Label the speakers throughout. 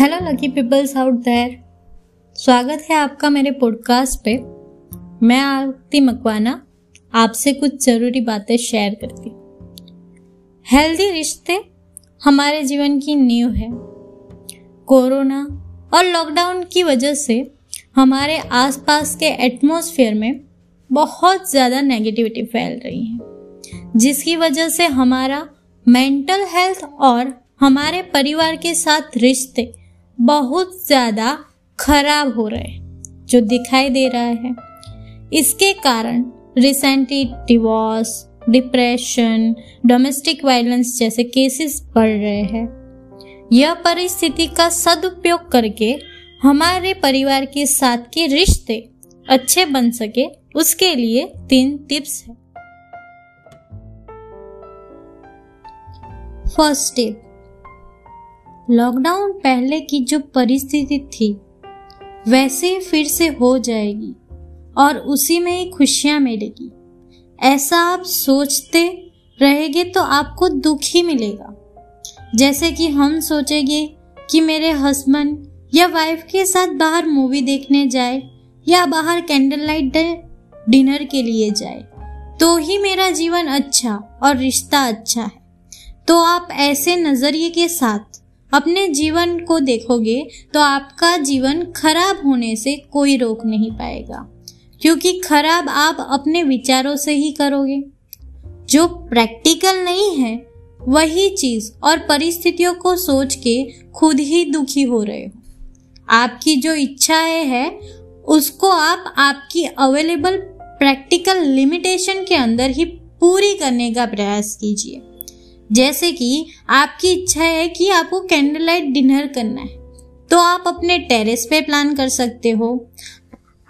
Speaker 1: Hello lucky peoples out there स्वागत है आपका मेरे पॉडकास्ट पे। मैं आरती मकवाना, आपसे कुछ ज़रूरी बातें शेयर करती हेल्दी रिश्ते हमारे जीवन की नींव है। कोरोना और लॉकडाउन की वजह से हमारे आसपास के एटमॉस्फेयर में बहुत ज़्यादा नेगेटिविटी फैल रही है। जिसकी वजह से हमारा मेंटल हेल्थ और हमारे परिवार के साथ रिश्ते बहुत ज़्यादा खराब हो रहे हैं, जो दिखाई दे रहा है। इसके कारण recently divorce depression domestic violence जैसे केसेस बढ़ रहे हैं। यह परिस्थिति का सदुपयोग करके हमारे परिवार के साथ के रिश्ते अच्छे बन सके, उसके लिए तीन टिप्स है। फ़र्स्ट स्टेप लॉकडाउन पहले की जो परिस्थिति थी, वैसे फिर से हो जाएगी और उसी में ही खुशियाँ मिलेगी। ऐसा आप सोचते रहेंगे तो आपको दुख ही मिलेगा। जैसे कि हम सोचेंगे कि मेरे हस्बैंड या वाइफ के साथ बाहर मूवी देखने जाए या बाहर कैंडल लाइट डिनर के लिए जाए तो ही मेरा जीवन अच्छा और रिश्ता अच्छा है। तो आप ऐसे नज़रिए के साथ अपने जीवन को देखोगे तो आपका जीवन खराब होने से कोई रोक नहीं पाएगा। क्योंकि खराब आप अपने विचारों से ही करोगे। जो प्रैक्टिकल नहीं है, वही चीज़ और परिस्थितियों को सोच के खुद ही दुखी हो रहे हो। आपकी जो इच्छाएँ है, उसको आप आपकी अवेलेबल प्रैक्टिकल लिमिटेशन के अंदर ही पूरी करने का प्रयास कीजिए। जैसे कि आपकी इच्छा है कि आपको कैंडल लाइट डिनर करना है। तो आप अपने टेरेस पे प्लान कर सकते हो।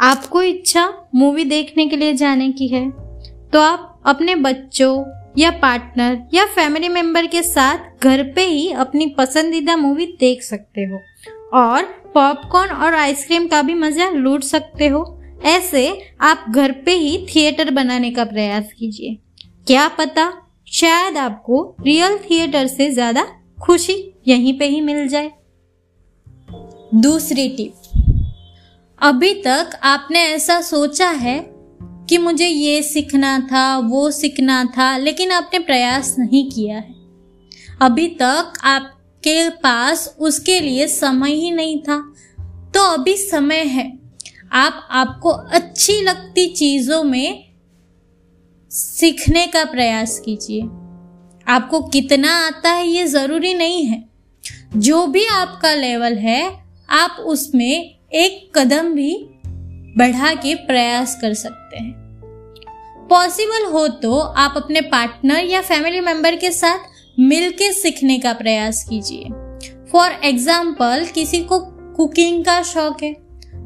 Speaker 1: आपको इच्छा मूवी देखने के लिए जाने की है। तो आप अपने बच्चों या पार्टनर या फैमिली मेंबर के साथ घर पे ही अपनी पसंदीदा मूवी देख सकते हो। और पॉपकॉर्न और आइसक्रीम का भी मज़ा लूट सकते हो। ऐसे आप घर पे ही थिएटर बनाने का प्रयास कीजिए। क्या पता शायद आपको रियल थिएटर से ज़्यादा खुशी यहीं पे ही मिल जाए। दूसरी टिप अभी तक आपने ऐसा सोचा है कि मुझे ये सीखना था, वो सीखना था, लेकिन आपने प्रयास नहीं किया है। अभी तक आपके पास उसके लिए समय ही नहीं था। तो अभी समय है। आप, आपको अच्छी लगती चीज़ों में सीखने का प्रयास कीजिए। आपको कितना आता है ये ज़रूरी नहीं है। जो भी आपका लेवल है, आप उसमें एक कदम भी बढ़ा के प्रयास कर सकते हैं। पॉसिबल हो तो आप अपने पार्टनर या फैमिली मेंबर के साथ मिलके सीखने का प्रयास कीजिए। फॉर एग्ज़ाम्पल किसी को कुकिंग का शौक है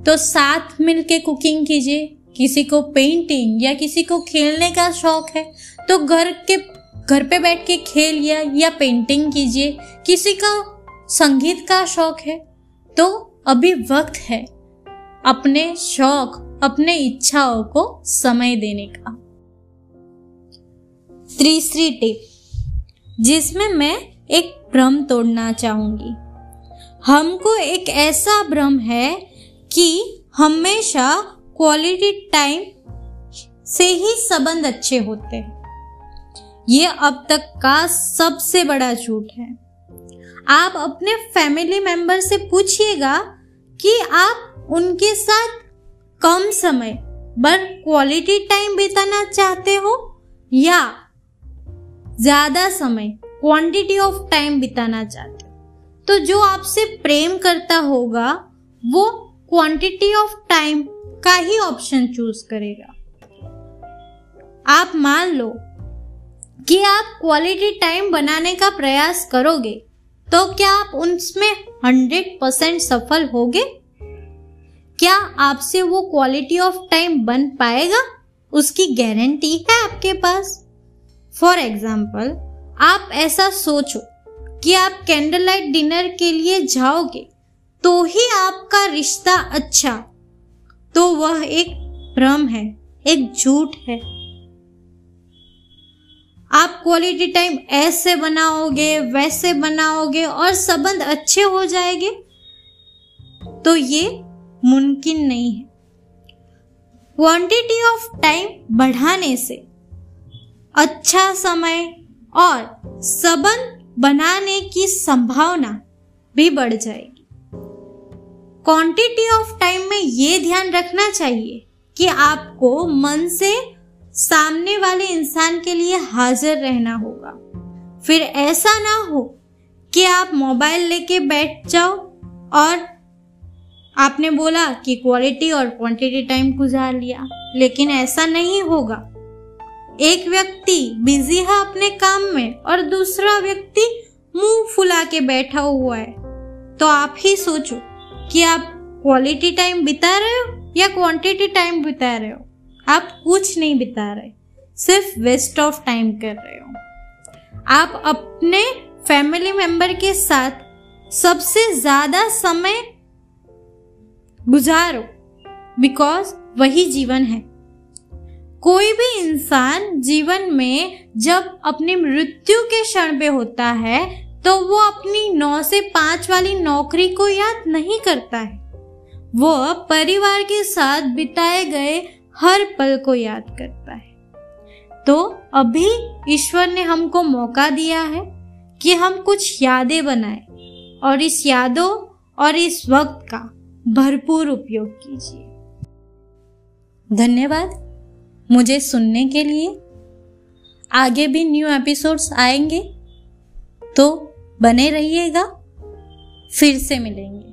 Speaker 1: तो साथ मिलके कुकिंग कीजिए। किसी को पेंटिंग या किसी को खेलने का शौक है तो घर के, घर पे बैठ के खेलिए या पेंटिंग कीजिए। किसी का संगीत का शौक है तो अभी वक्त है अपने शौक, अपने इच्छाओं को समय देने का। तीसरी टिप, जिसमें मैं एक भ्रम तोड़ना चाहूँगी। हमको एक ऐसा भ्रम है कि हमेशा क्वालिटी टाइम से ही संबंध अच्छे होते हैं। ये अब तक का सबसे बड़ा झूठ है। आप अपने फैमिली मेंबर से पूछिएगा कि आप उनके साथ कम समय पर क्वालिटी टाइम बिताना चाहते हो या ज़्यादा समय क्वांटिटी ऑफ़ टाइम बिताना चाहते हो? तो जो आपसे प्रेम करता होगा, वो क्वांटिटी ऑफ़ टाइम का ही ऑप्शन चूज़ करेगा। आप मान लो कि आप क्वालिटी टाइम बनाने का प्रयास करोगे तो क्या आप उसमें हंड्रेड परसेंट सफल होगे? क्या आपसे वो क्वालिटी ऑफ़ टाइम बन पाएगा? उसकी गारंटी है आपके पास। फॉर एग्ज़ाम्पल आप ऐसा सोचो कि आप कैंडल लाइट डिनर के लिए जाओगे तो ही आपका रिश्ता अच्छा तो वह एक भ्रम है, एक झूठ है। आप क्वालिटी टाइम ऐसे बनाओगे, वैसे बनाओगे और संबंध अच्छे हो जाएँगे तो ये मुमकिन नहीं है। क्वांटिटी ऑफ़ टाइम बढ़ाने से अच्छा समय और संबंध बनाने की संभावना भी बढ़ जाएगी। क्वांटिटी ऑफ़ टाइम में ये ध्यान रखना चाहिए कि आपको मन से सामने वाले इंसान के लिए हाजिर रहना होगा। फिर ऐसा ना हो कि आप मोबाइल लेके बैठ जाओ और आपने बोला कि क्वालिटी और क्वांटिटी टाइम गुजार लिया, लेकिन ऐसा नहीं होगा। एक व्यक्ति बिज़ी है अपने काम में और दूसरा व्यक्ति मुँह फुला के बैठा हुआ है। तो आप ही सोचो कि आप क्वालिटी टाइम बिता रहे हो या क्वांटिटी टाइम बिता रहे हो? आप कुछ नहीं बिता रहे, सिर्फ़ वेस्ट ऑफ़ टाइम कर रहे हो। आप अपने फैमिली मेंबर के साथ सबसे ज़्यादा समय गुजारो बिकॉज़ वही जीवन है। कोई भी इंसान जीवन में जब अपनी मृत्यु के क्षण पे होता है तो वो अपनी नौ से पाँच वाली नौकरी को याद नहीं करता है। वो परिवार के साथ बिताए गए हर पल को याद करता है। तो अभी ईश्वर ने हमको मौका दिया है कि हम कुछ यादें बनाए और इस यादों और इस वक्त का भरपूर उपयोग कीजिए। धन्यवाद। मुझे सुनने के लिए। आगे भी न्यू एपिसोड्स आएँगे। तो बने रहिएगा फिर से मिलेंगे।